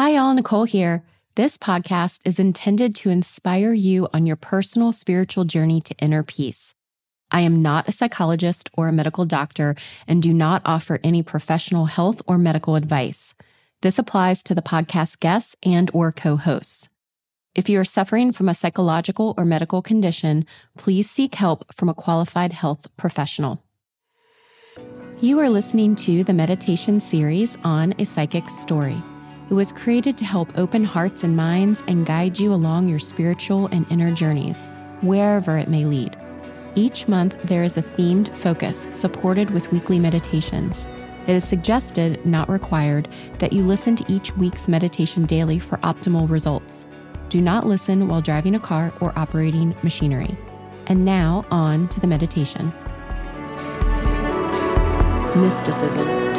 Hi, all. Nicole here. This podcast is intended to inspire you on your personal spiritual journey to inner peace. I am not a psychologist or a medical doctor and do not offer any professional health or medical advice. This applies to the podcast guests and or co-hosts. If you are suffering from a psychological or medical condition, please seek help from a qualified health professional. You are listening to the meditation series on a psychic story. It was created to help open hearts and minds and guide you along your spiritual and inner journeys, wherever it may lead. Each month, there is a themed focus supported with weekly meditations. It is suggested, not required, that you listen to each week's meditation daily for optimal results. Do not listen while driving a car or operating machinery. And now, on to the meditation. Mysticism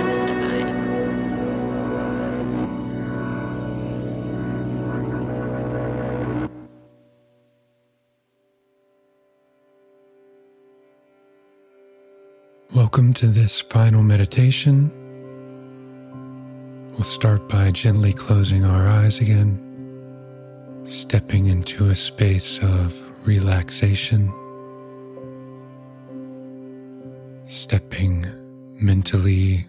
Welcome to this final meditation. We'll start by gently closing our eyes again, stepping into a space of relaxation, stepping mentally,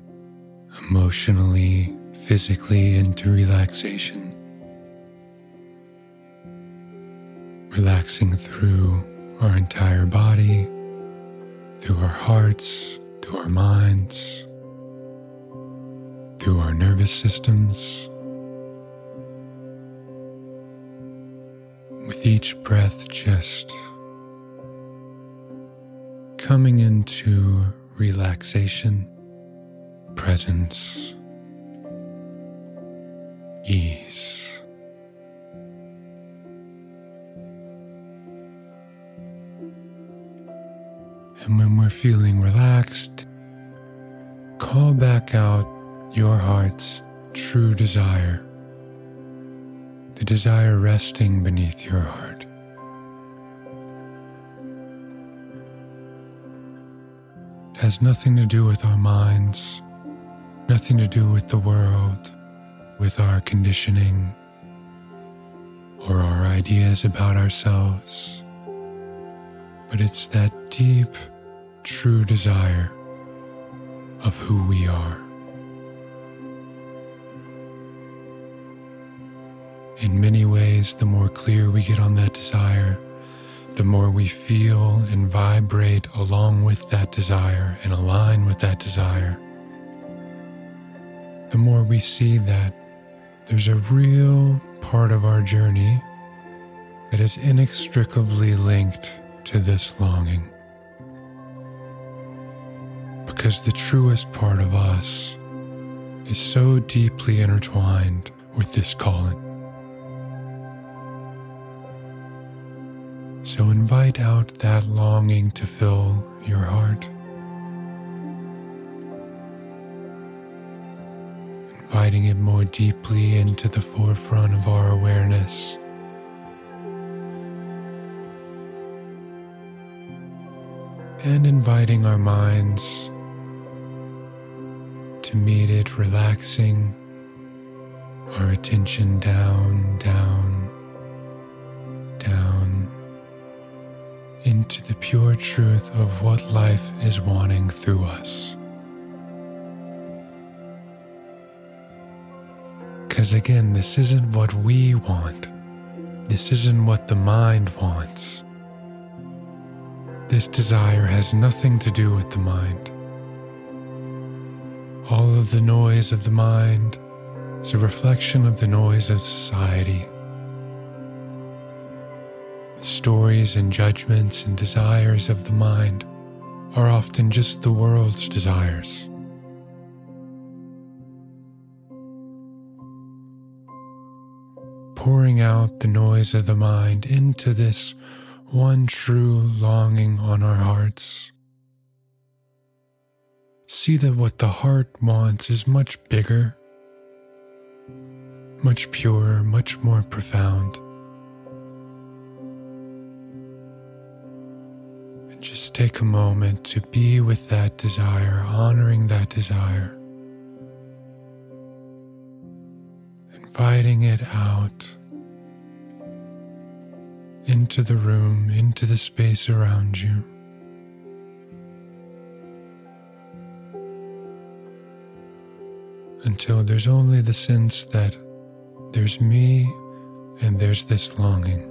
emotionally, physically into relaxation, relaxing through our entire body, through our hearts through our minds, through our nervous systems. With each breath, just coming into relaxation, presence, ease. And when we're feeling relaxed, call back out your heart's true desire, the desire resting beneath your heart. It has nothing to do with our minds, nothing to do with the world, with our conditioning, or our ideas about ourselves, but it's that deep true desire of who we are. In many ways, the more clear we get on that desire, the more we feel and vibrate along with that desire and align with that desire, the more we see that there's a real part of our journey that is inextricably linked to this longing because the truest part of us is so deeply intertwined with this calling. So invite out that longing to fill your heart. Inviting it more deeply into the forefront of our awareness. And inviting our minds to meet it, relaxing our attention down, down, down into the pure truth of what life is wanting through us. Because again, this isn't what we want. This isn't what the mind wants. This desire has nothing to do with the mind all of the noise of the mind, is a reflection of the noise of society. The stories and judgments and desires of the mind are often just the world's desires. Pouring out the noise of the mind into this one true longing on our hearts. See that what the heart wants is much bigger, much purer, much more profound. And just take a moment to be with that desire, honoring that desire, inviting it out into the room, into the space around you. Until there's only the sense that there's me and there's this longing.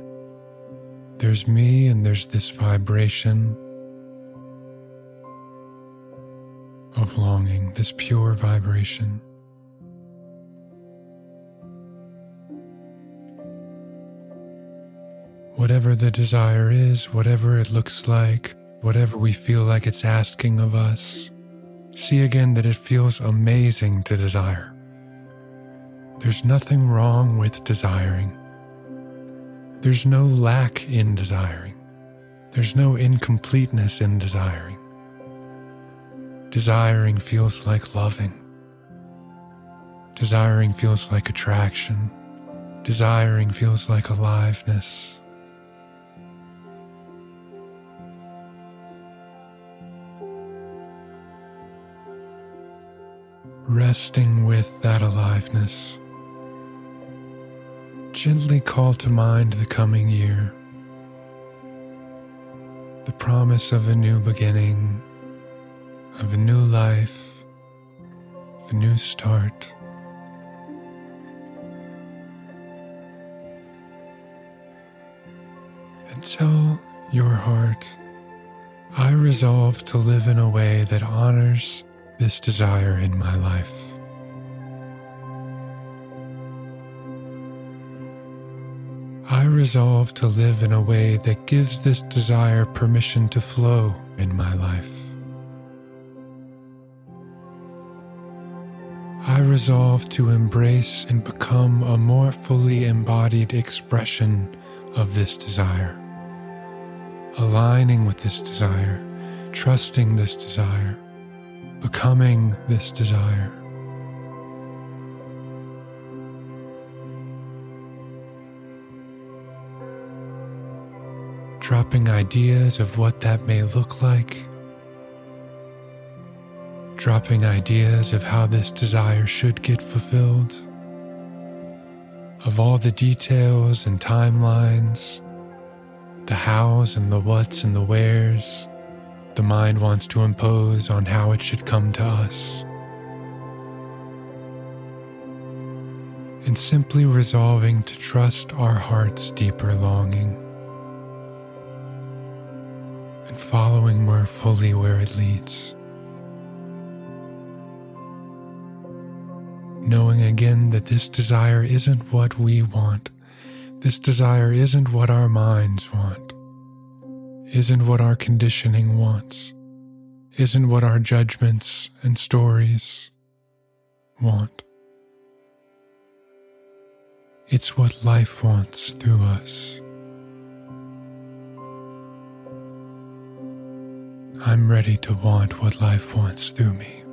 There's me and there's this vibration of longing, this pure vibration. Whatever the desire is, whatever it looks like, whatever we feel like it's asking of us, see again that it feels amazing to desire. There's nothing wrong with desiring. There's no lack in desiring. There's no incompleteness in desiring. Desiring feels like loving. Desiring feels like attraction. Desiring feels like aliveness. Resting with that aliveness. Gently call to mind the coming year, the promise of a new beginning, of a new life, of a new start. And tell your heart, I resolve to live in a way that honors this desire in my life. I resolve to live in a way that gives this desire permission to flow in my life. I resolve to embrace and become a more fully embodied expression of this desire, aligning with this desire, trusting this desire becoming this desire. Dropping ideas of what that may look like. Dropping ideas of how this desire should get fulfilled. Of all the details and timelines, the hows and the whats and the wheres the mind wants to impose on how it should come to us. And simply resolving to trust our heart's deeper longing and following more fully where it leads. Knowing again that this desire isn't what we want, this desire isn't what our minds want isn't what our conditioning wants, isn't what our judgments and stories want. It's what life wants through us. I'm ready to want what life wants through me.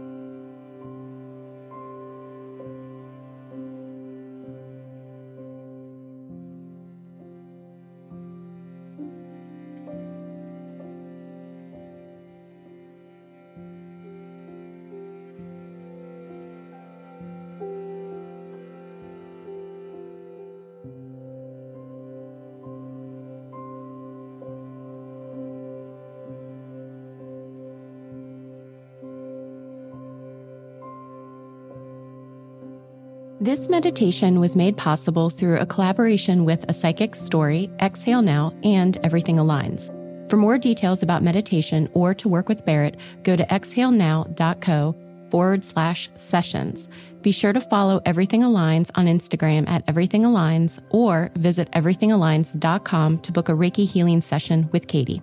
This meditation was made possible through a collaboration with A Psychic's Story, Exhale Now, and Everything Aligns. For more details about meditation or to work with Barrett, go to exhalenow.co forward slash sessions. Be sure to follow Everything Aligns on Instagram at Everything Aligns or visit everythingaligns.com to book a Reiki healing session with Katie.